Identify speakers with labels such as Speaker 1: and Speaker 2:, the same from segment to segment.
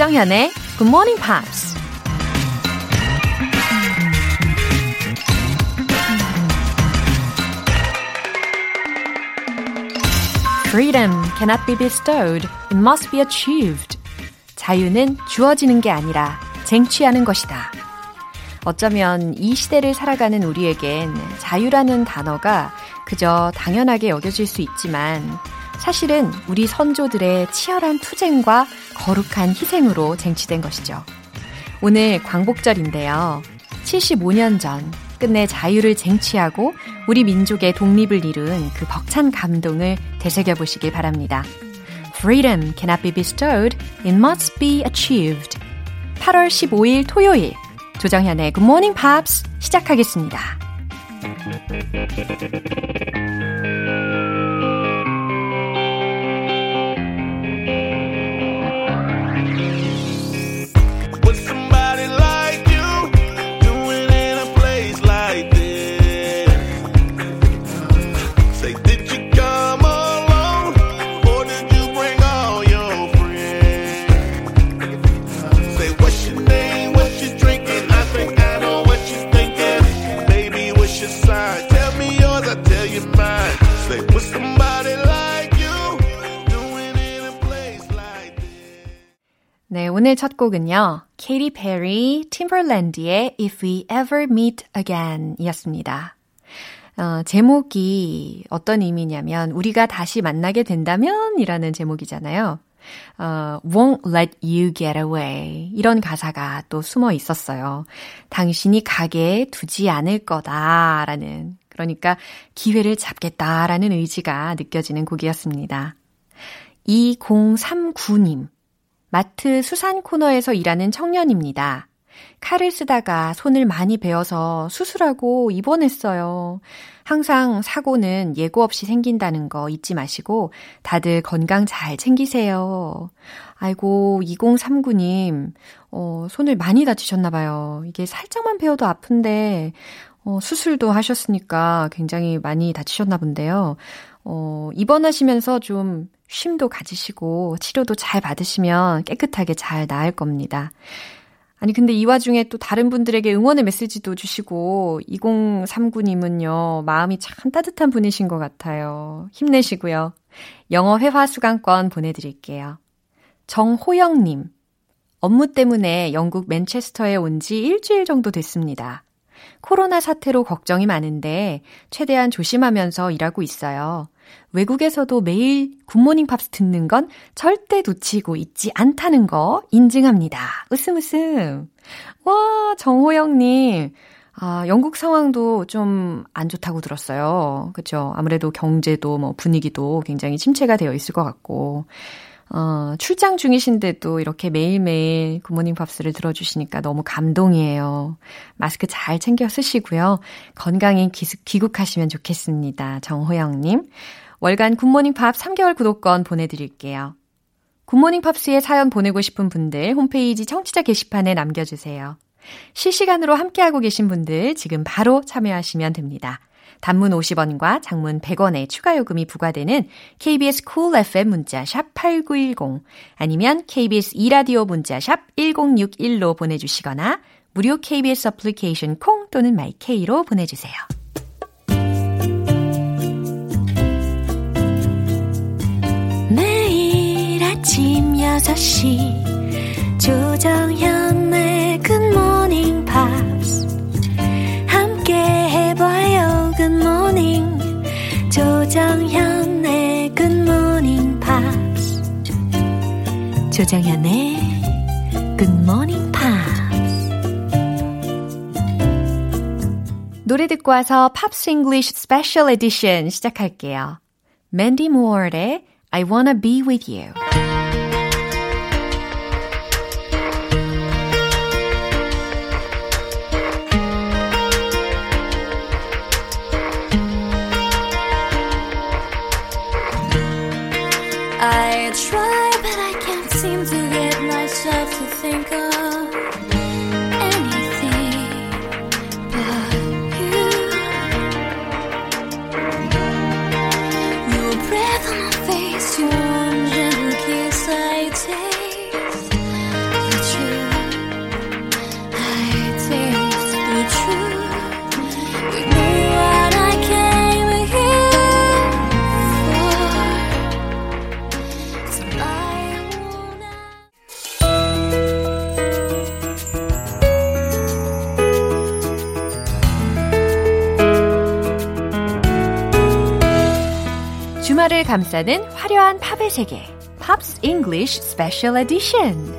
Speaker 1: 조정현의 Good Morning Pops. Freedom cannot be bestowed. It must be achieved. 자유는 주어지는 게 아니라 쟁취하는 것이다. 어쩌면 이 시대를 살아가는 우리에겐 자유라는 단어가 그저 당연하게 여겨질 수 있지만 사실은 우리 선조들의 치열한 투쟁과 거룩한 희생으로 쟁취된 것이죠. 오늘 광복절인데요. 75년 전 끝내 자유를 쟁취하고 우리 민족의 독립을 이룬 그 벅찬 감동을 되새겨 보시길 바랍니다. Freedom cannot be bestowed, it must be achieved. 8월 15일 토요일 조정현의 Good Morning Pops 시작하겠습니다. 오늘 첫 곡은요. 케이티 페리, 팀벌랜드의 If We Ever Meet Again 이었습니다. 어, 제목이 어떤 의미냐면 우리가 다시 만나게 된다면 이라는 제목이잖아요. 어, won't let you get away. 이런 가사가 또 숨어 있었어요. 당신이 가게 두지 않을 거다라는, 그러니까 기회를 잡겠다라는 의지가 느껴지는 곡이었습니다. 2039님. 마트 수산 코너에서 일하는 청년입니다. 칼을 쓰다가 손을 많이 베어서 수술하고 입원했어요. 항상 사고는 예고 없이 생긴다는 거 잊지 마시고 다들 건강 잘 챙기세요. 아이고, 2039님, 어, 손을 많이 다치셨나봐요. 이게 살짝만 베어도 아픈데, 어, 수술도 하셨으니까 굉장히 많이 다치셨나 본데요. 어, 입원하시면서 좀 쉼도 가지시고 치료도 잘 받으시면 깨끗하게 잘 나을 겁니다. 아니, 근데 이 와중에 또 다른 분들에게 응원의 메시지도 주시고, 2039님은요, 마음이 참 따뜻한 분이신 것 같아요. 힘내시고요. 영어 회화 수강권 보내드릴게요. 정호영님, 업무 때문에 영국 맨체스터에 온 지 일주일 정도 됐습니다. 코로나 사태로 걱정이 많은데, 최대한 조심하면서 일하고 있어요. 외국에서도 매일 굿모닝 팝스 듣는 건 절대 놓치고 있지 않다는 거 인증합니다. 웃음 웃음. 와, 정호영님. 아, 영국 상황도 좀 안 좋다고 들었어요. 그쵸? 아무래도 경제도 뭐 분위기도 굉장히 침체가 되어 있을 것 같고. 어, 출장 중이신데도 이렇게 매일매일 굿모닝 팝스를 들어주시니까 너무 감동이에요. 마스크 잘 챙겨 쓰시고요. 건강히 귀국하시면 좋겠습니다. 정호영님. 월간 굿모닝 팝스 3개월 구독권 보내드릴게요. 굿모닝 팝스에 사연 보내고 싶은 분들 홈페이지 청취자 게시판에 남겨주세요. 실시간으로 함께하고 계신 분들 지금 바로 참여하시면 됩니다. 단문 50원과 장문 100원의 추가 요금이 부과되는 KBS 쿨 cool FM 문자 샵 8910 아니면 KBS 이라디오 문자 샵 1061로 보내 주시거나 무료 KBS 어플리케이션 콩 또는 마이케이로 보내 주세요. 매일 아침 6시 조정현의 굿모닝 팝 조정현의 굿모닝 팝스 조정현의 굿모닝 팝스 노래 듣고 와서 팝스 잉글리쉬 스페셜 에디션 시작할게요. 맨디 모어의 I wanna be with you. 감싸는 화려한 팝의 세계. Pops English Special Edition.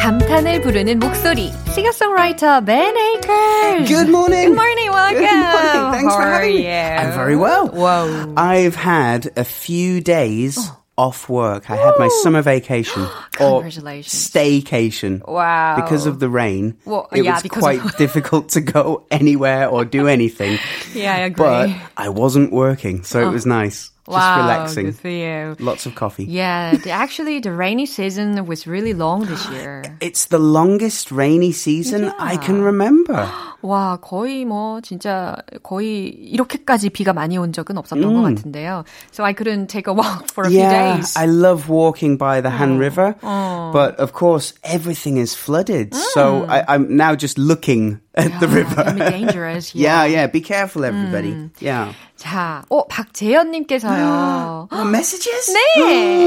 Speaker 1: 감탄을 부르는 목소리. Singer-songwriter Ben Akers.
Speaker 2: Good morning.
Speaker 1: Good morning. Welcome.
Speaker 2: Good morning. Thanks
Speaker 1: How
Speaker 2: for
Speaker 1: are
Speaker 2: having me.
Speaker 1: you?
Speaker 2: I'm very well.
Speaker 1: Whoa.
Speaker 2: I've had a few days off work. I had my summer vacation or staycation.
Speaker 1: Wow.
Speaker 2: Because of the rain,
Speaker 1: Well,
Speaker 2: it
Speaker 1: yeah,
Speaker 2: was quite
Speaker 1: of-
Speaker 2: difficult to go anywhere or do anything.
Speaker 1: Yeah, I agree.
Speaker 2: But I wasn't working, so it uh-huh. was nice. Just
Speaker 1: wow,
Speaker 2: relaxing.
Speaker 1: Good for you.
Speaker 2: Lots of coffee.
Speaker 1: Yeah, the, actually, the rainy season was really long this year.
Speaker 2: It's the longest rainy season I can remember.
Speaker 1: 와, 거의 뭐 진짜 거의 이렇게까지 비가 많이 온 적은 없었던 것 같은데요. So I couldn't take a walk for a few
Speaker 2: Yeah,
Speaker 1: days.
Speaker 2: I love walking by the Han River, but of course everything is flooded. So I, I'm now just looking at the
Speaker 1: It can be
Speaker 2: river.
Speaker 1: dangerous.
Speaker 2: yeah, yeah. Be careful, everybody. Yeah.
Speaker 1: 자, 어, 박재현님께서요.
Speaker 2: Oh, messages?
Speaker 1: 네!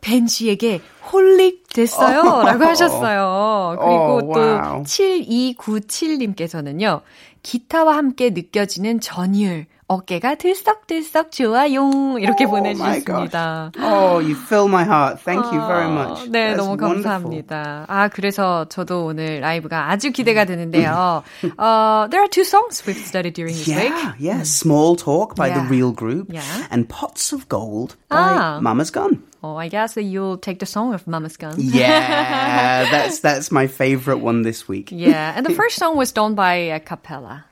Speaker 1: 벤 씨에게 holic 됐어요. 라고 하셨어요. 그리고
Speaker 2: 어,
Speaker 1: 또
Speaker 2: 와우.
Speaker 1: 7297님께서는요. 기타와 함께 느껴지는 전율. 어깨가 들썩들썩 좋아요. 이렇게
Speaker 2: Oh my
Speaker 1: 보내주셨습니다.
Speaker 2: Oh, you fill my heart. Thank you very
Speaker 1: 아,
Speaker 2: much.
Speaker 1: 네,
Speaker 2: That's
Speaker 1: 너무
Speaker 2: wonderful.
Speaker 1: 감사합니다. 아, 그래서 저도 오늘 라이브가 아주 기대가 되는데요. uh, there are two songs we've studied during this week.
Speaker 2: Yeah, yeah. Small Talk by the
Speaker 1: Yeah.
Speaker 2: Real Group
Speaker 1: Yeah.
Speaker 2: and Pots of Gold by
Speaker 1: Ah.
Speaker 2: Mama's Gun.
Speaker 1: Oh, I guess that you'll take the song of Mama's Gun.
Speaker 2: Yeah, that's that's my favorite one this week.
Speaker 1: Yeah, and the first song was done by a cappella.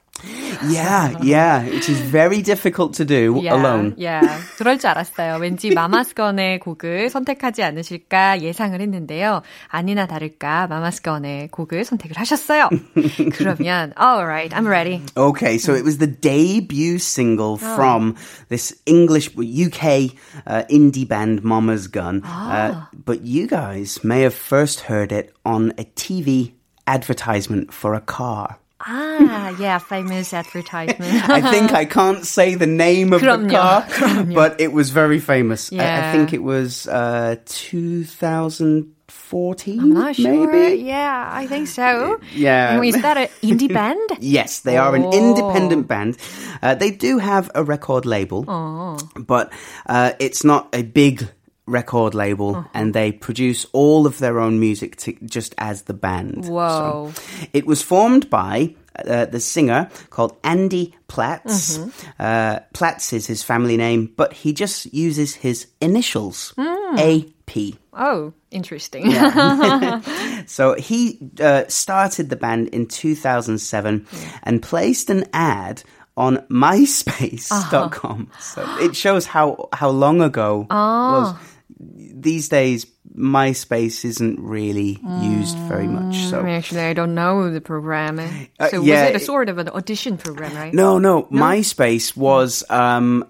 Speaker 2: Yeah, yeah, which is very difficult to do
Speaker 1: Yeah,
Speaker 2: alone.
Speaker 1: Yeah, 그럴 줄 알았어요. 왠지 마마스건의 곡을 선택하지 않으실까 예상을 했는데요. 아니나 다를까 마마스건의 곡을 선택을 하셨어요. 그러면, alright, I'm ready.
Speaker 2: Okay, so it was the debut single from this English UK uh, indie band Mama's Gun. Uh, but you guys may have first heard it on a TV advertisement for a car.
Speaker 1: Ah, yeah, famous advertisement.
Speaker 2: I think I can't say the name of
Speaker 1: 그럼요,
Speaker 2: the car,
Speaker 1: 그럼요.
Speaker 2: but it was very famous. I, I
Speaker 1: Yeah.
Speaker 2: think it was uh, 2014,
Speaker 1: I'm not sure.
Speaker 2: maybe.
Speaker 1: Yeah, I think so.
Speaker 2: Yeah.
Speaker 1: And is that an indie band?
Speaker 2: Yes, they are an
Speaker 1: Oh.
Speaker 2: independent band. Uh, they do have a record label,
Speaker 1: Oh.
Speaker 2: but uh, it's not a big record label,
Speaker 1: Uh-huh.
Speaker 2: and they produce all of their own music to, just as the band.
Speaker 1: Whoa.
Speaker 2: It was formed by uh, the singer called Andy Platz.
Speaker 1: Mm-hmm.
Speaker 2: Uh, Platz is his family name, but he just uses his initials,
Speaker 1: Mm.
Speaker 2: AP.
Speaker 1: Oh, interesting.
Speaker 2: So he uh, started the band in 2007 and placed an ad on myspace.com. So it shows how, how long ago it was. These days, MySpace isn't really used very much. So
Speaker 1: Actually, I don't know the program.
Speaker 2: Uh,
Speaker 1: So
Speaker 2: yeah,
Speaker 1: was it a sort of an audition program, right?
Speaker 2: No, no, MySpace was um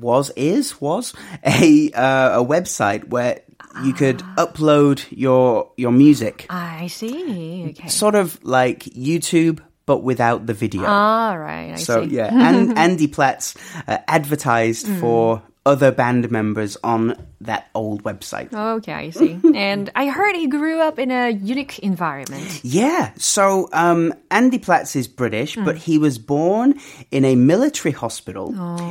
Speaker 2: was is was a uh, a website where you could upload your your music,
Speaker 1: I see. Okay.
Speaker 2: sort of like YouTube but without the video.
Speaker 1: All right. I
Speaker 2: so
Speaker 1: see.
Speaker 2: yeah, and Andy Platz uh, advertised for other band members on that old website.
Speaker 1: Okay, I see. and I heard he grew up in a unique environment.
Speaker 2: Yeah, so um, Andy Platz is British, but he was born in a military hospital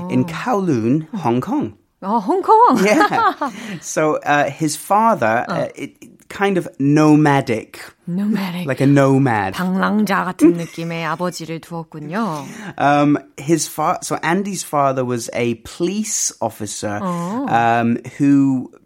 Speaker 2: in Kowloon, Hong Kong.
Speaker 1: Oh, Hong Kong.
Speaker 2: Yeah. so uh, his father, uh, it, it kind of nomadic,
Speaker 1: Nomadic.
Speaker 2: like a nomad.
Speaker 1: 방랑자 같은 느낌의 아버지를 두었군요.
Speaker 2: Um, his fa- so Andy's father was a police officer um, who s-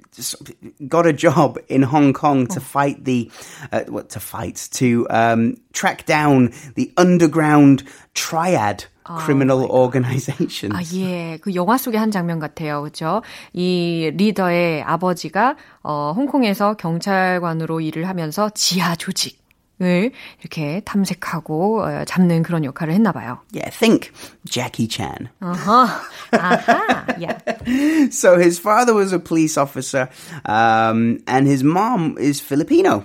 Speaker 2: got a job in Hong Kong to fight the uh, what to fight to um, track down the underground triad criminal organizations.
Speaker 1: 아, 예. 그 영화 속의 한 장면 같아요. 그죠? 이 리더의 아버지가, 어, 홍콩에서 경찰관으로 일을 하면서 지하 조직 을 이렇게 탐색하고, 어, 잡는 그런 역할을 했나 봐요.
Speaker 2: Yeah, think Jackie Chan.
Speaker 1: 아하. 아하. Yeah.
Speaker 2: So his father was a police officer, um, and his mom is Filipino.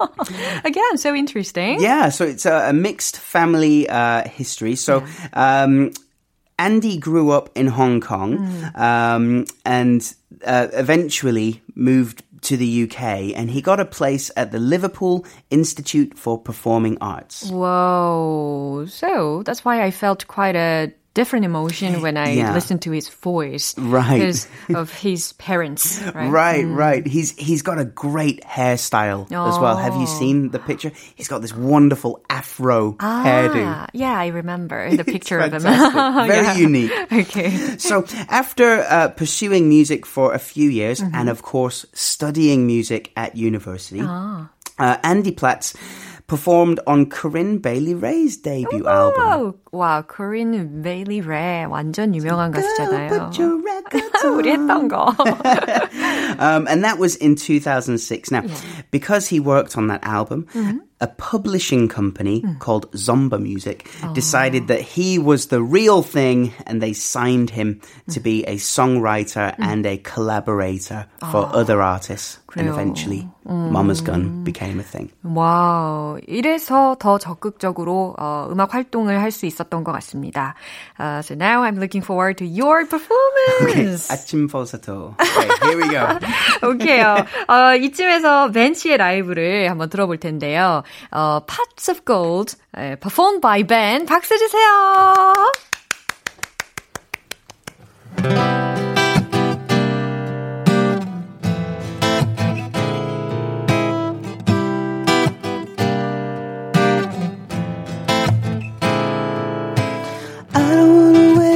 Speaker 1: Again, so interesting.
Speaker 2: Yeah, so it's a, a mixed family uh, history. So um, Andy grew up in Hong Kong um, and uh, eventually moved
Speaker 3: to the UK and he got a place at the Liverpool Institute for Performing Arts.
Speaker 1: Whoa. So that's why I felt quite a different emotion when I yeah. listen to his voice.
Speaker 3: Right.
Speaker 1: Because of his parents. Right,
Speaker 3: right. Mm. right. He's he's got a great hairstyle oh. as well. Have you oh. seen the picture? He's got this wonderful afro ah, hairdo.
Speaker 1: Yeah, I remember the picture of him.
Speaker 3: Very
Speaker 1: yeah.
Speaker 3: unique.
Speaker 1: Okay.
Speaker 3: So after uh, pursuing music for a few years mm-hmm. and of course studying music at university, ah. uh, Andy Platz performed on Corinne Bailey Rae's debut album.
Speaker 1: 와, Corinne Bailey Rae 완전 유명한 가수잖아요. 우리 했던 거.
Speaker 3: um, and that was in 2006. Now, yeah. because he worked on that album, mm-hmm a publishing company mm. called Zomba Music oh. decided that he was the real thing and they signed him to be a songwriter mm. and a collaborator for oh. other artists. And eventually, 음. Mama's Gun became a thing.
Speaker 1: 와우. 이래서 더 적극적으로 어, 음악 활동을 할 수 있었던 것 같습니다. Uh, so now I'm looking forward to your performance.
Speaker 3: Okay. 아침 버섯도. Okay, here we go.
Speaker 1: 오케이요. 어, 이쯤에서 벤 씨의 라이브를 한번 들어볼 텐데요. 어, Pots of Gold, 예, performed by Ben. 박수 주세요.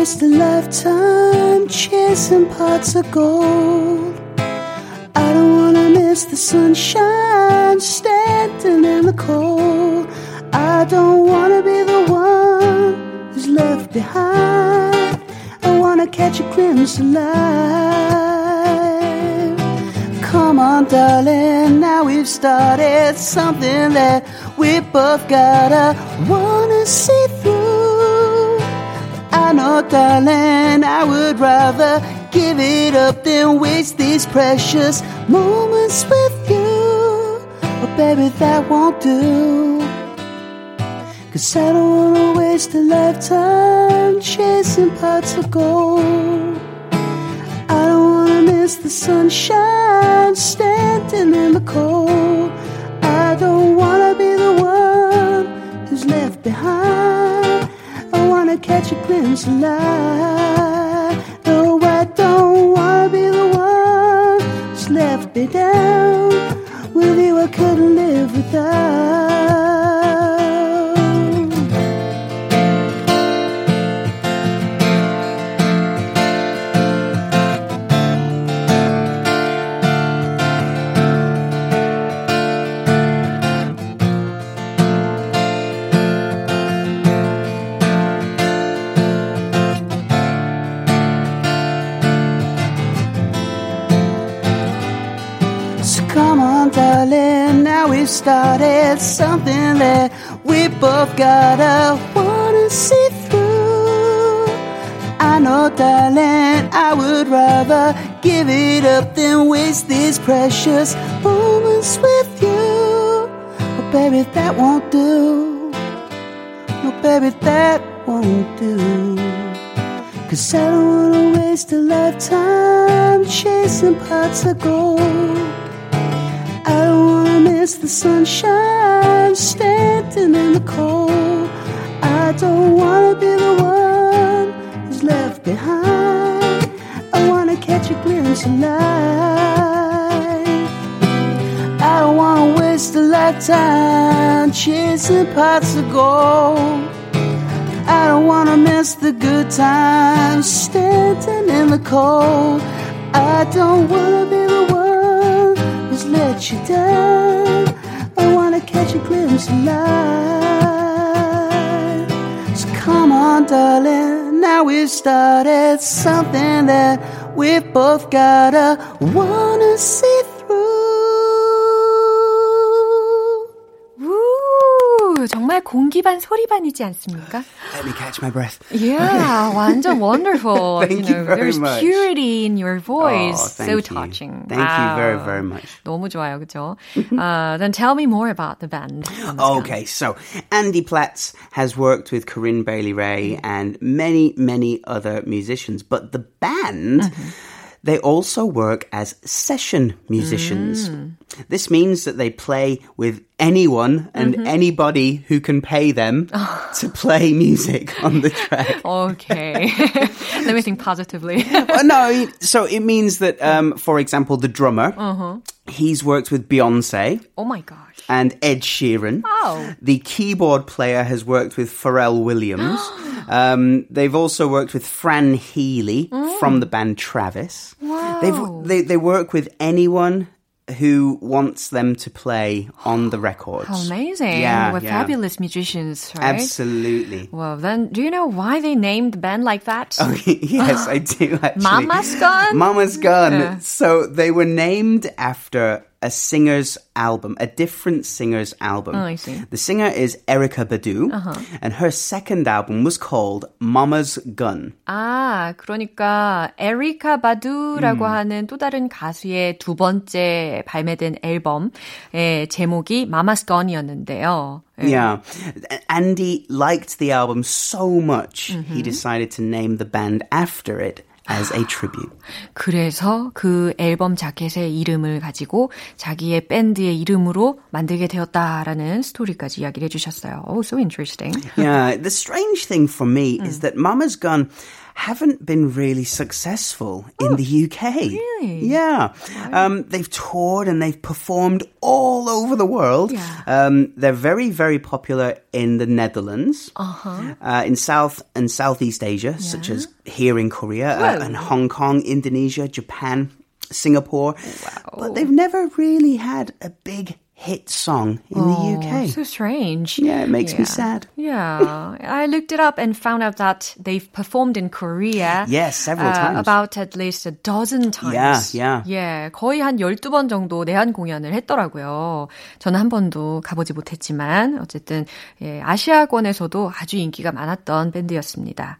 Speaker 2: Waste a lifetime chasing pots of gold. I don't wanna miss the sunshine standing in the cold. I don't wanna be the one who's left behind. I wanna catch a glimpse of life. Come on, darling, now we've started something that we both gotta wanna see. I darling, I would rather give it up than waste these precious moments with you. Oh, baby, that won't do. Cause I don't wanna waste a lifetime chasing pots of gold. I don't wanna miss the sunshine standing in the cold. I don't wanna be the one this life. Both gotta wanna see through. I know, darling, I would rather give it up than waste these precious moments with you. Oh, baby, that won't do. No, baby, that won't do. Cause I don't wanna waste a lifetime chasing pots of gold I don't wanna miss the sunshine standing in the cold. I don't wanna be the one who's left behind. I wanna catch a glimpse of life. I don't wanna waste a lifetime chasing pots of gold. I don't wanna miss the good times standing in the cold. I don't wanna be the one who's let you down catch a glimpse of light. So come on, darling, now we've started something that we both gotta wanna see
Speaker 1: 공기반 소리반이지 않습니까?
Speaker 3: Let me catch my breath.
Speaker 1: Yeah, 완전 wonderful.
Speaker 3: Thank you, know,
Speaker 1: very
Speaker 3: there's
Speaker 1: much. purity in your voice.
Speaker 3: Oh,
Speaker 1: so
Speaker 3: you.
Speaker 1: touching.
Speaker 3: Thank wow. you very, very much.
Speaker 1: 너무 좋아요, 그죠? uh, then tell me more about the band.
Speaker 3: Okay, so Andy Platz has worked with Corinne Bailey Rae and many, many other musicians, but the band. Mm-hmm
Speaker 2: They also work as session musicians. Mm. This means that they play with anyone and mm-hmm. anybody who can pay them to play music on the track.
Speaker 1: Okay. Let me think positively.
Speaker 2: well, no, so it means that, um, for example, the drummer, uh-huh. He's worked with Beyonce
Speaker 1: oh my gosh.
Speaker 2: and Ed Sheeran.
Speaker 1: Oh.
Speaker 2: The keyboard player has worked with Pharrell Williams. um, they've also worked with Fran Healy from the band Travis. They've, they, they work with anyone who wants them to play on the records.
Speaker 1: How amazing.
Speaker 2: Yeah,
Speaker 1: What
Speaker 2: yeah.
Speaker 1: fabulous musicians, right?
Speaker 2: Absolutely.
Speaker 1: Well, then, do you know why they named the band like that?
Speaker 2: Oh, yes, I do actually.
Speaker 1: Mama's Gun?
Speaker 2: Mama's Gun.
Speaker 1: Yeah.
Speaker 2: So they were named after a singer's album, a different singer's album.
Speaker 1: Oh, I see. Uh-huh.
Speaker 2: The singer is Erica Badu, and her second album was called Mama's Gun.
Speaker 1: 아, 그러니까 에리카 바두라고
Speaker 2: 음.
Speaker 1: 하는 또 다른 가수의 두 번째 발매된 앨범의 제목이 Mama's Gun이었는데요. 예.
Speaker 2: Yeah. Andy liked the album so much,
Speaker 1: Mm-hmm.
Speaker 2: he decided to name the band after it As a tribute.
Speaker 1: 그래서 그 앨범 자켓의 이름을 가지고 자기의 밴드의 이름으로 만들게 되었다라는 스토리까지 이야기를 해주셨어요. Oh, so interesting.
Speaker 2: yeah, the strange thing for me
Speaker 1: Mm.
Speaker 2: is that Mama's Gun haven't been really successful in the UK.
Speaker 1: really?
Speaker 2: Yeah. Um, they've toured and they've performed all over the world.
Speaker 1: Yeah.
Speaker 2: Um, they're very, very popular in the Netherlands,
Speaker 1: Uh-huh.
Speaker 2: uh, in South and Southeast Asia, such as here in Korea uh, and Hong Kong, Indonesia, Japan, Singapore. wow. But they've never really had a big hit song in the UK.
Speaker 1: So strange.
Speaker 2: Yeah, it makes me
Speaker 1: Yeah.
Speaker 2: sad.
Speaker 1: Yeah, I looked it up and found out that they've performed in Korea.
Speaker 2: Yes, several
Speaker 1: uh,
Speaker 2: times.
Speaker 1: About at least a dozen times.
Speaker 2: Yeah,
Speaker 1: 예, 거의 한 12번 정도 내한 공연을 했더라고요. 저는 한 번도 가보지 못했지만 어쨌든 예, 아시아권에서도 아주 인기가 많았던 밴드였습니다.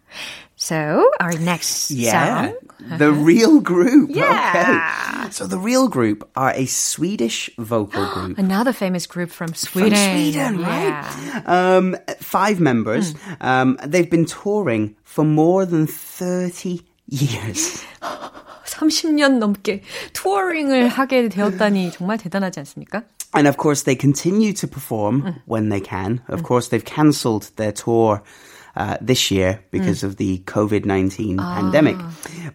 Speaker 1: So, our next
Speaker 2: Yeah,
Speaker 1: song.
Speaker 2: the real group.
Speaker 1: Yeah.
Speaker 2: Okay. So the real group are a Swedish vocal group.
Speaker 1: Another famous group from Sweden.
Speaker 2: Sweden, right?
Speaker 1: Yeah.
Speaker 2: Um, five members.
Speaker 1: Hmm.
Speaker 2: Um, they've been touring for more than 30 years.
Speaker 1: 30년 넘게 투어링을 하게 되었다니 정말 대단하지 않습니까?
Speaker 2: And of course, they continue to perform
Speaker 1: Hmm.
Speaker 2: when they can. Of course, they've cancelled their tour uh, this year because
Speaker 1: Hmm.
Speaker 2: of the COVID 19
Speaker 1: Ah.
Speaker 2: pandemic.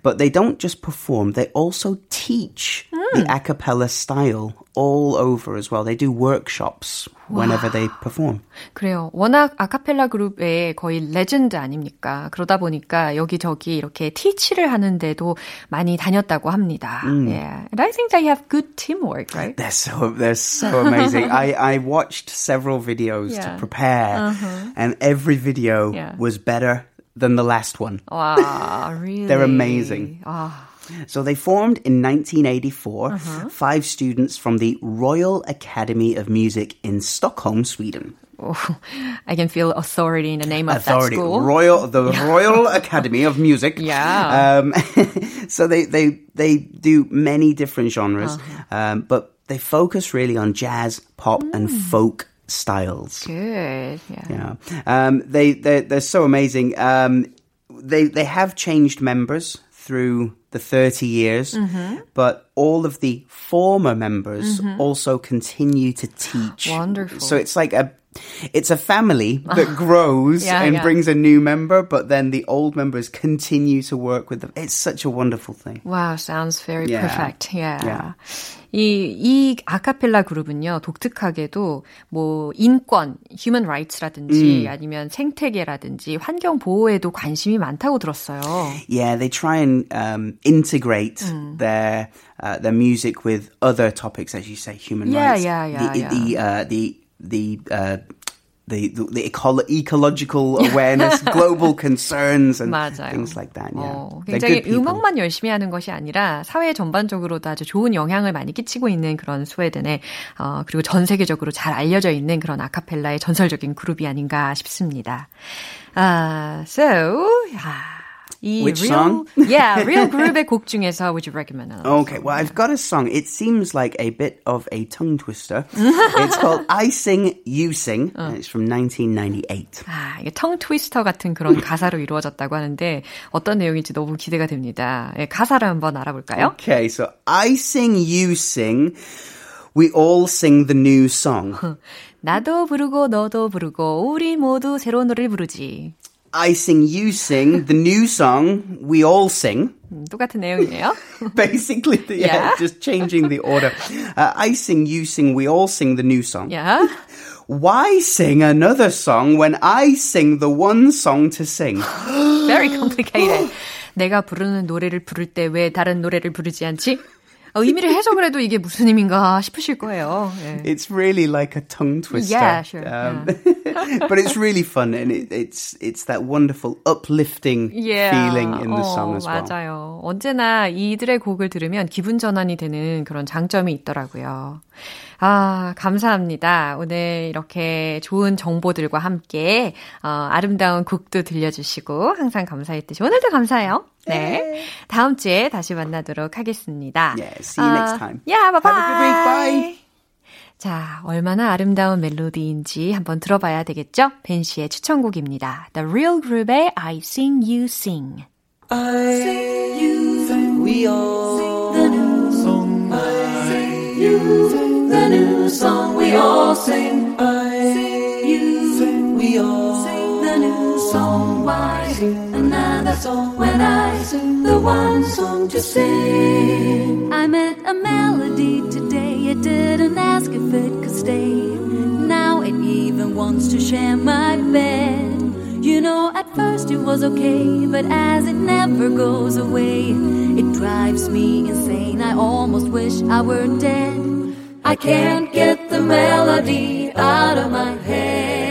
Speaker 2: But they don't just perform, they also teach the
Speaker 1: Hmm.
Speaker 2: a cappella style all over as well. They do workshops whenever they perform.
Speaker 1: 그래요. 워낙 아카펠라 그룹의 거의 레전드 아닙니까? 그러다 보니까 여기저기 이렇게 티치를 하는데도 많이 다녔다고 합니다. Yeah. And I think they have good teamwork, right?
Speaker 2: They're so they're so amazing. I, I watched several videos
Speaker 1: Yeah.
Speaker 2: to prepare, and every video
Speaker 1: Yeah.
Speaker 2: was better than the last one.
Speaker 1: 와, really?
Speaker 2: They're amazing.
Speaker 1: 아,
Speaker 2: So they formed in 1984,
Speaker 1: Uh-huh.
Speaker 2: five students from the Royal Academy of Music in Stockholm, Sweden.
Speaker 1: oh, I can feel authority in the name of
Speaker 2: Authority,
Speaker 1: that school.
Speaker 2: Royal, the Royal Academy of Music.
Speaker 1: Yeah.
Speaker 2: Um, so they, they, they do many different genres,
Speaker 1: Uh-huh.
Speaker 2: um, but they focus really on jazz, pop, and
Speaker 1: Mm.
Speaker 2: folk styles.
Speaker 1: Good. Yeah.
Speaker 2: Yeah. Um, they, they're, they're so amazing. Um, they, they have changed members through the 30 years,
Speaker 1: Mm-hmm.
Speaker 2: but all of the former members also continue to teach.
Speaker 1: Wonderful.
Speaker 2: So it's like a, it's a family that grows
Speaker 1: Yeah,
Speaker 2: and
Speaker 1: yeah.
Speaker 2: brings a new member, but then the old members continue to work with them. It's such a wonderful thing.
Speaker 1: Wow, sounds very
Speaker 2: Yeah.
Speaker 1: perfect. Yeah.
Speaker 2: Yeah.
Speaker 1: 이, 이 아카펠라 그룹은요, 독특하게도 뭐 인권, human rights라든지 아니면 생태계라든지 환경 보호에도 관심이 많다고 들었어요.
Speaker 2: Yeah, they try and um, integrate
Speaker 1: Mm.
Speaker 2: their uh, their music with other topics, as you say, human
Speaker 1: Yeah,
Speaker 2: rights.
Speaker 1: yeah, yeah,
Speaker 2: the,
Speaker 1: yeah.
Speaker 2: The uh, the the uh, the the, the ecolo- ecological awareness, global concerns, and
Speaker 1: 맞아요.
Speaker 2: things like that. Yeah,
Speaker 1: 어, 굉장히. 음악만 열심히 하는 것이 아니라 사회 전반적으로도 아주 좋은 영향을 많이 끼치고 있는 그런 스웨덴의 어, 그리고 전 세계적으로 잘 알려져 있는 그런 아카펠라의 전설적인 그룹이 아닌가 싶습니다. 아, so, 아, 이
Speaker 2: Which
Speaker 1: real,
Speaker 2: song?
Speaker 1: yeah, real group의 곡 중에서 would you recommend another
Speaker 2: Okay, well, I've got a song. It seems like a bit of a tongue twister. it's called I Sing, You Sing, and it's from 1998.
Speaker 1: 아, 이게 텅 트위스터 같은 그런 가사로 이루어졌다고 하는데 어떤 내용인지 너무 기대가 됩니다. 예, 가사를 한번 알아볼까요?
Speaker 2: Okay, so I sing, you sing. We all sing the new song.
Speaker 1: 나도 부르고 너도 부르고 우리 모두 새로운 노래를 부르지.
Speaker 2: I sing, you sing. The new song, we all sing.
Speaker 1: 음, 똑같은 내용이네요.
Speaker 2: Basically, the, yeah,
Speaker 1: Yeah.
Speaker 2: just changing the order. Uh, I sing, you sing, we all sing the new song.
Speaker 1: 야,
Speaker 2: Why sing another song when I sing the one song to sing?
Speaker 1: very complicated. 내가 부르는 노래를 부를 때 왜 다른 노래를 부르지 않지? 어, 의미를 해석을 해도 이게 무슨 의미인가 싶으실 거예요. 예.
Speaker 2: It's really like a tongue twister.
Speaker 1: Yeah, sure,
Speaker 2: But it's really fun and it, it's it's that wonderful uplifting
Speaker 1: Yeah.
Speaker 2: feeling in the
Speaker 1: 어,
Speaker 2: song as well.
Speaker 1: 맞아요. 언제나 이들의 곡을 들으면 기분 전환이 되는 그런 장점이 있더라고요. 아, 감사합니다. 오늘 이렇게 좋은 정보들과 함께 어, 아름다운 곡도 들려주시고 항상 감사했듯이 오늘도 감사해요. 네. 다음 주에 다시 만나도록 하겠습니다.
Speaker 2: Yeah, see you next time.
Speaker 1: Yeah, bye bye.
Speaker 2: Have a good week. Bye.
Speaker 1: 자, 얼마나 아름다운 멜로디인지 한번 들어봐야 되겠죠? 벤 씨의 추천곡입니다. The Real Group의 I Sing You Sing.
Speaker 4: We all sing the new song. I sing you sing the new song. We all sing. I sing you sing. We all sing the new song. Why sing another song when I sing the one song to sing?
Speaker 5: I met a melody today. It didn't ask if it could stay. Now it even wants to share my bed. You know, at first it was okay, but as it never goes away, it drives me insane. I almost wish I were dead.
Speaker 4: I can't get the melody out of my head.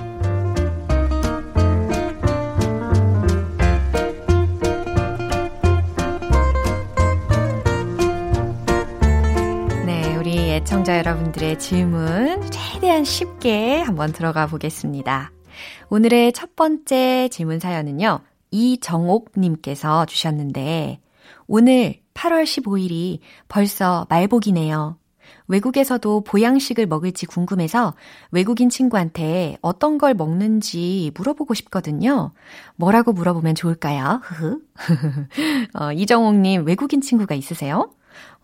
Speaker 1: 질문 최대한 쉽게 한번 들어가 보겠습니다. 오늘의 첫 번째 질문 사연은요. 이정옥님께서 주셨는데, 오늘 8월 15일이 벌써 말복이네요. 외국에서도 보양식을 먹을지 궁금해서 외국인 친구한테 어떤 걸 먹는지 물어보고 싶거든요. 뭐라고 물어보면 좋을까요? 어, 이정옥님, 외국인 친구가 있으세요?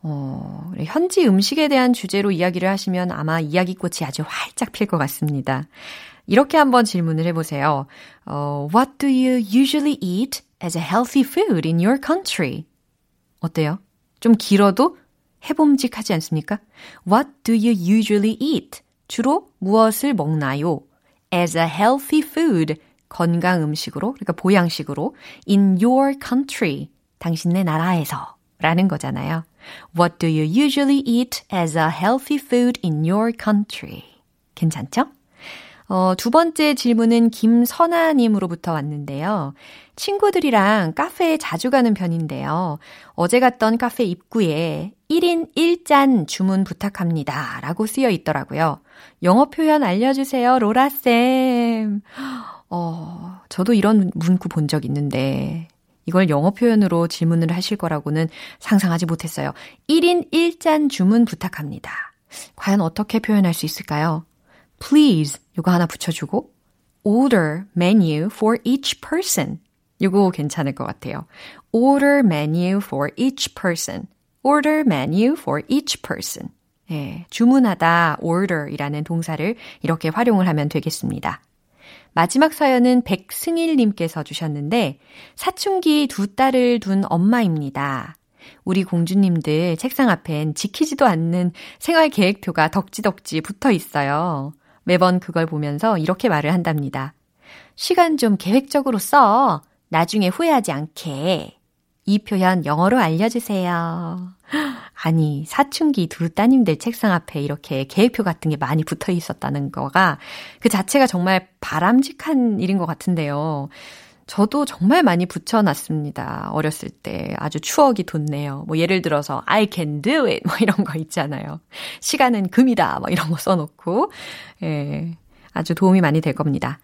Speaker 1: 어, 현지 음식에 대한 주제로 이야기를 하시면 아마 이야기꽃이 아주 활짝 필 것 같습니다. 이렇게 한번 질문을 해보세요. 어, What do you usually eat as a healthy food in your country? 어때요? 좀 길어도 해봄직하지 않습니까? What do you usually eat? 주로 무엇을 먹나요? As a healthy food. 건강 음식으로, 그러니까 보양식으로. In your country. 당신네 나라에서. 라는 거잖아요. What do you usually eat as a healthy food in your country? 괜찮죠? 어, 두 번째 질문은 김선아님으로부터 왔는데요. 친구들이랑 카페에 자주 가는 편인데요. 어제 갔던 카페 입구에 1인 1잔 주문 부탁합니다. 라고 쓰여 있더라고요. 영어 표현 알려주세요, 로라쌤. 어, 저도 이런 문구 본 적 있는데, 이걸 영어 표현으로 질문을 하실 거라고는 상상하지 못했어요. 1인 1잔 주문 부탁합니다. 과연 어떻게 표현할 수 있을까요? Please 요거 하나 붙여주고 order menu for each person 요거 괜찮을 것 같아요. order menu for each person. order menu for each person. 예, 주문하다 order이라는 동사를 이렇게 활용을 하면 되겠습니다. 마지막 사연은 백승일님께서 주셨는데, 사춘기 두 딸을 둔 엄마입니다. 우리 공주님들 책상 앞엔 지키지도 않는 생활 계획표가 덕지덕지 붙어 있어요. 매번 그걸 보면서 이렇게 말을 한답니다. 시간 좀 계획적으로 써. 나중에 후회하지 않게. 이 표현 영어로 알려주세요. 아니, 사춘기 두 따님들 책상 앞에 이렇게 계획표 같은 게 많이 붙어 있었다는 거가 그 자체가 정말 바람직한 일인 것 같은데요. 저도 정말 많이 붙여놨습니다. 어렸을 때 아주 추억이 돋네요. 뭐 예를 들어서 I can do it 뭐 이런 거 있잖아요. 시간은 금이다 뭐 이런 거 써놓고 예, 아주 도움이 많이 될 겁니다.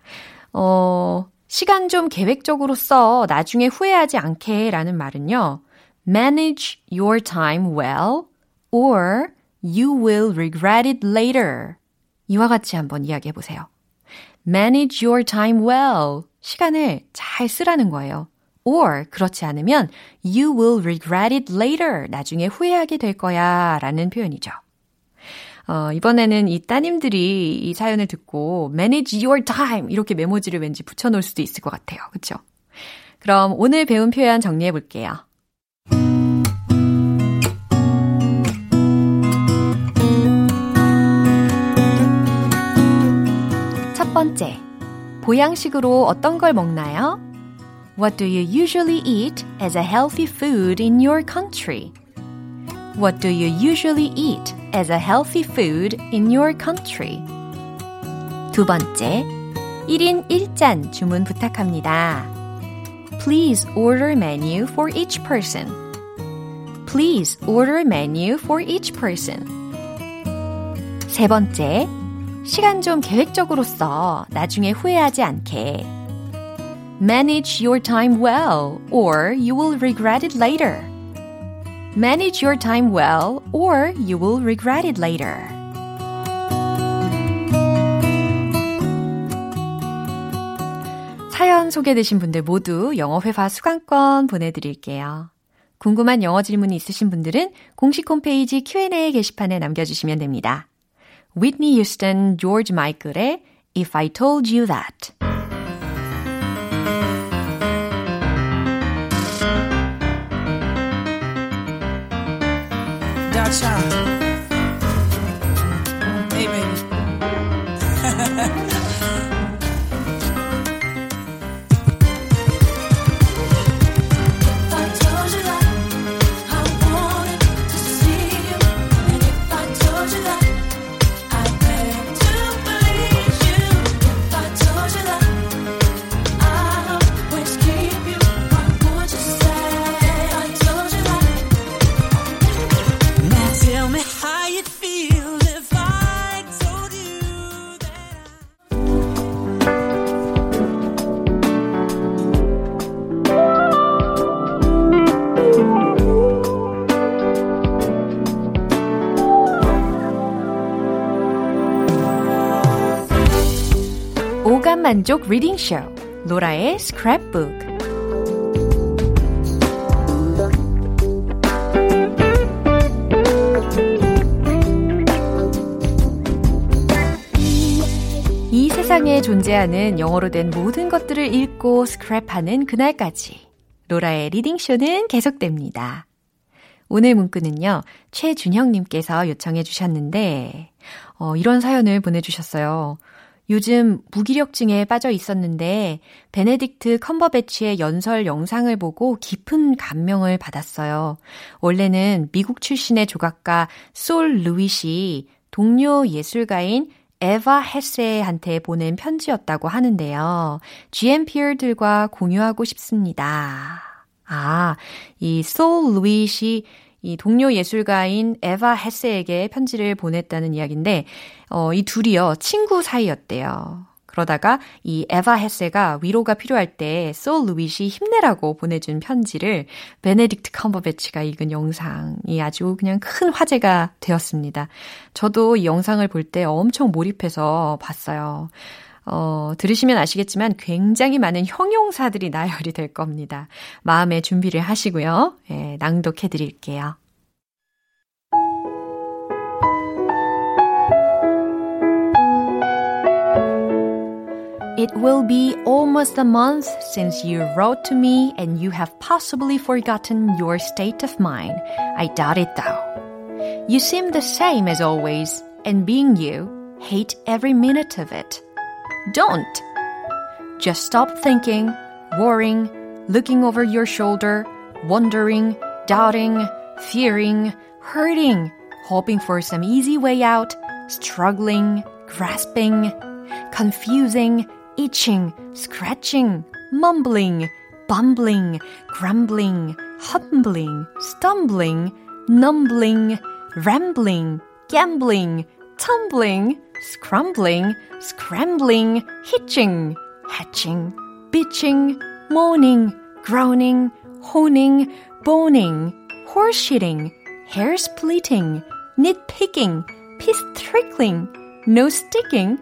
Speaker 1: 어, 시간 좀 계획적으로 써 나중에 후회하지 않게 라는 말은요. manage your time well or you will regret it later. 이와 같이 한번 이야기해 보세요. manage your time well. 시간을 잘 쓰라는 거예요. or 그렇지 않으면 you will regret it later. 나중에 후회하게 될 거야 라는 표현이죠. 어, 이번에는 이 따님들이 이 사연을 듣고 manage your time 이렇게 메모지를 왠지 붙여놓을 수도 있을 것 같아요. 그쵸? 그럼 오늘 배운 표현 정리해 볼게요. 첫 번째, 보양식으로 어떤 걸 먹나요? What do you usually eat as a healthy food in your country? What do you usually eat as a healthy food in your country? 두 번째, 1인 1잔 주문 부탁합니다. Please order menu for each person. Please order menu for each person. 세 번째, 시간 좀 계획적으로 써. 나중에 후회하지 않게. Manage your time well, or you will regret it later. Manage your time well, or you will regret it later. 사연 소개되신 분들 모두 영어 회화 수강권 보내드릴게요. 궁금한 영어 질문이 있으신 분들은 공식 홈페이지 Q&A 게시판에 남겨주시면 됩니다. Whitney Houston, George Michael의 If I Told You That.
Speaker 6: Time.
Speaker 1: 오감 만족 reading 쇼 로라의 스크랩북 이 세상에 존재하는 영어로 된 모든 것들을 읽고 스크랩하는 그날까지 로라의 reading 쇼는 계속됩니다. 오늘 문구는요, 최준형님께서 요청해 주셨는데, 어, 이런 사연을 보내주셨어요. 요즘 무기력증에 빠져 있었는데 베네딕트 컴버배치의 연설 영상을 보고 깊은 감명을 받았어요. 원래는 미국 출신의 조각가 솔 루이시 동료 예술가인 에바 헤세한테 보낸 편지였다고 하는데요. GMPR들과 공유하고 싶습니다. 아, 이 솔 루이시 이 동료 예술가인 에바 헤세에게 편지를 보냈다는 이야기인데, 어, 이 둘이요, 친구 사이였대요. 그러다가 이 에바 헤세가 위로가 필요할 때 솔 르윗이 힘내라고 보내준 편지를 베네딕트 컴버배치가 읽은 영상이 아주 그냥 큰 화제가 되었습니다. 저도 이 영상을 볼 때 엄청 몰입해서 봤어요. 어, 들으시면 아시겠지만 굉장히 많은 형용사들이 나열이 될 겁니다. 마음의 준비를 하시고요. 예, 낭독해 드릴게요. It will be almost a month since you wrote to me and you have possibly forgotten your state of mind. I doubt it though. You seem the same as always, and being you, hate every minute of it. Don't! Just stop thinking, worrying, looking over your shoulder, wondering, doubting, fearing, hurting, hoping for some easy way out, struggling, grasping, confusing, itching, scratching, mumbling, bumbling, grumbling, humbling, stumbling, numbling, rambling, gambling, tumbling, scrambling, scrambling, hitching, hatching, bitching, moaning, groaning, honing, boning, horseshitting, hair splitting, nitpicking, piss trickling, nose sticking,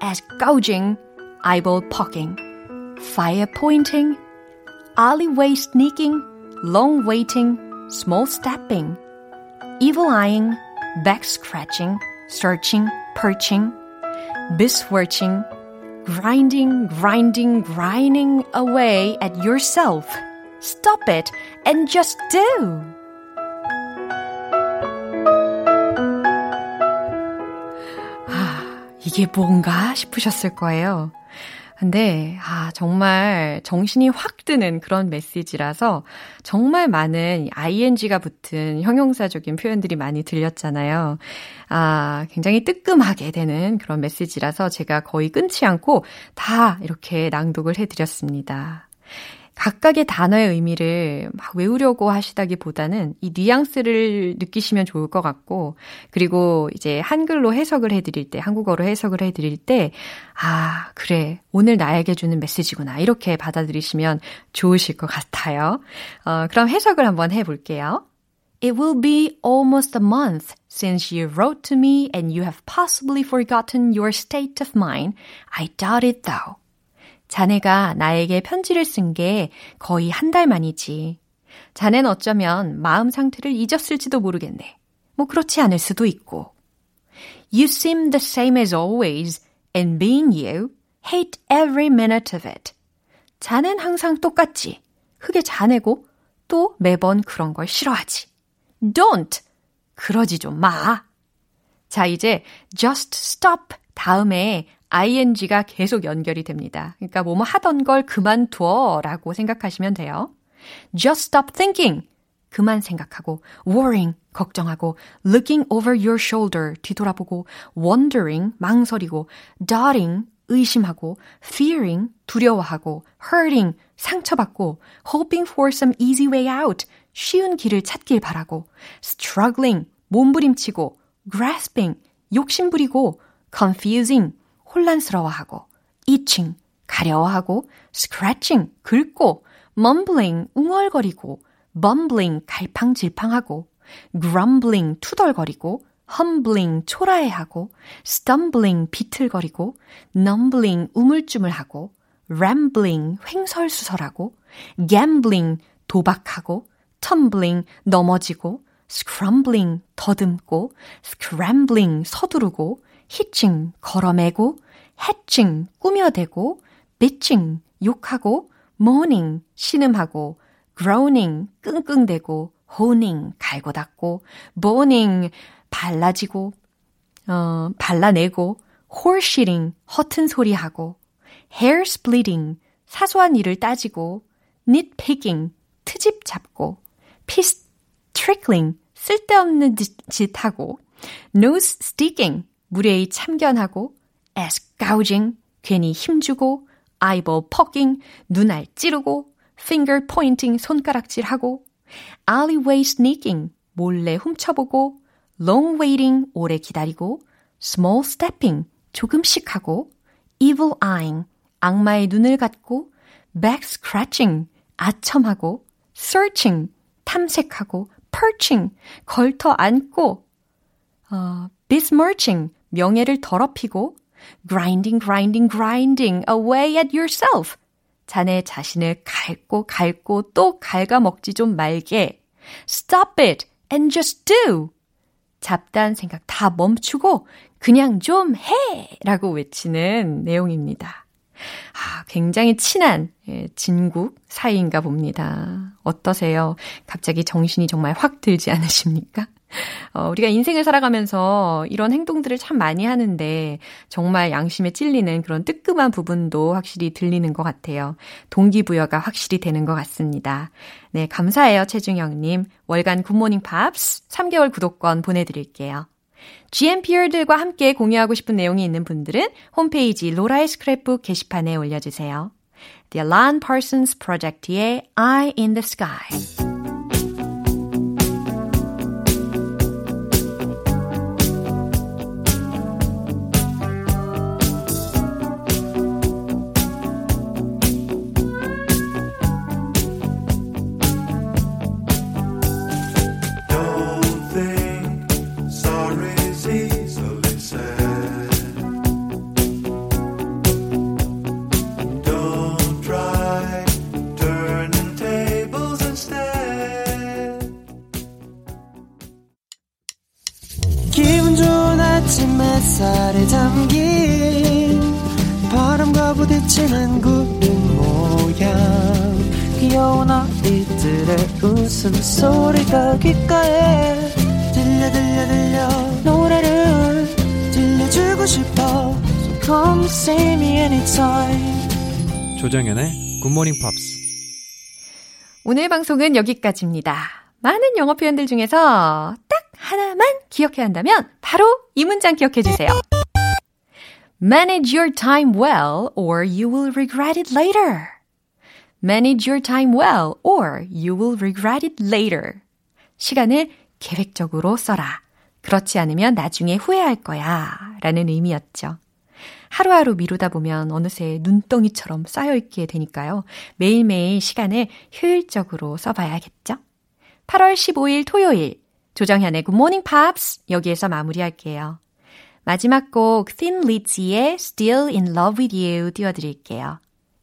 Speaker 1: ass gouging, eyeball poking, fire pointing, alleyway sneaking, long waiting, small stepping, evil eyeing, back scratching, searching, perching, besmirching, grinding, grinding, grinding away at yourself. Stop it and just do. 아, 이게 뭔가 싶으셨을 거예요. 근데, 아, 정말 정신이 확 드는 그런 메시지라서 정말 많은 ing가 붙은 형용사적인 표현들이 많이 들렸잖아요. 아, 굉장히 뜨끔하게 되는 그런 메시지라서 제가 거의 끊지 않고 다 이렇게 낭독을 해드렸습니다. 각각의 단어의 의미를 막 외우려고 하시다기보다는 이 뉘앙스를 느끼시면 좋을 것 같고, 그리고 이제 한글로 해석을 해드릴 때, 한국어로 해석을 해드릴 때, 아, 그래. 오늘 나에게 주는 메시지구나. 이렇게 받아들이시면 좋으실 것 같아요. 어, 그럼 해석을 한번 해볼게요. It will be almost a month since you wrote to me and you have possibly forgotten your state of mind. I doubt it though. 자네가 나에게 편지를 쓴 게 거의 한 달 만이지. 자넨 어쩌면 마음 상태를 잊었을지도 모르겠네. 뭐 그렇지 않을 수도 있고. You seem the same as always, and being you, hate every minute of it. 자넨 항상 똑같지. 흙에 자네고 또 매번 그런 걸 싫어하지. Don't! 그러지 좀 마. 자, 이제 just stop 다음에 ing가 계속 연결이 됩니다. 그러니까 뭐뭐 하던 걸 그만둬 라고 생각하시면 돼요. Just stop thinking. 그만 생각하고, worrying, 걱정하고, looking over your shoulder, 뒤돌아보고, wondering, 망설이고, doubting, 의심하고, fearing, 두려워하고, hurting, 상처받고, hoping for some easy way out, 쉬운 길을 찾길 바라고, struggling, 몸부림치고, grasping, 욕심부리고, confusing, 혼란스러워하고, itching, 가려워하고, scratching, 긁고, mumbling, 웅얼거리고, bumbling, 갈팡질팡하고, grumbling, 투덜거리고, humbling, 초라해하고, stumbling, 비틀거리고, numbling, 우물쭈물하고, rambling, 횡설수설하고, gambling, 도박하고, tumbling, 넘어지고, scrambling, 더듬고, scrambling, 서두르고, hitching, 걸어매고, hatching, 꾸며대고, bitching, 욕하고, moaning, 신음하고, groaning, 끙끙대고, honing, 갈고 닦고, boning, 발라지고, 어, 발라내고, horseshitting, 허튼 소리하고, hair splitting, 사소한 일을 따지고, nitpicking, 트집 잡고, piece trickling, 쓸데없는 짓 하고, nose sticking, 무례히 참견하고, ass gouging, 괜히 힘주고, eyeball poking, 눈알 찌르고, finger pointing, 손가락질하고, alleyway sneaking, 몰래 훔쳐보고, long waiting, 오래 기다리고, small stepping, 조금씩 하고, evil eyeing, 악마의 눈을 갖고, back scratching, 아첨하고, searching, 탐색하고, perching, 걸터 앉고, 어, besmirching, 명예를 더럽히고, grinding, grinding, grinding away at yourself. 자네 자신을 갈고 갈고 또 갉아먹지 좀 말게. Stop it and just do. 잡다한 생각 다 멈추고 그냥 좀 해! 라고 외치는 내용입니다. 아, 굉장히 친한 예, 진국 사이인가 봅니다. 어떠세요? 갑자기 정신이 정말 확 들지 않으십니까? 어, 우리가 인생을 살아가면서 이런 행동들을 참 많이 하는데 정말 양심에 찔리는 그런 뜨끔한 부분도 확실히 들리는 것 같아요. 동기부여가 확실히 되는 것 같습니다. 네, 감사해요, 최중영님. 월간 굿모닝 팝스 3개월 구독권 보내드릴게요. GMPer들과 함께 공유하고 싶은 내용이 있는 분들은 홈페이지 로라의 스크랩북 게시판에 올려주세요. The Alan Parsons Project의 Eye in the Sky.
Speaker 4: 웃음소리가 귓가에 들려 들려 들려 노래를 들려주고 싶어 So come see me anytime
Speaker 7: 조정연의 굿모닝 팝스.
Speaker 1: 오늘 방송은 여기까지입니다. 많은 영어 표현들 중에서 딱 하나만 기억해야 한다면 바로 이 문장 기억해 주세요. Manage your time well or you will regret it later. Manage your time well or you will regret it later. 시간을 계획적으로 써라. 그렇지 않으면 나중에 후회할 거야. 라는 의미였죠. 하루하루 미루다 보면 어느새 눈덩이처럼 쌓여있게 되니까요. 매일매일 시간을 효율적으로 써봐야겠죠? 8월 15일 토요일 조정현의 Good Morning Pops 여기에서 마무리할게요. 마지막 곡 Thin Lizzy의 Still in Love with You 띄워드릴게요.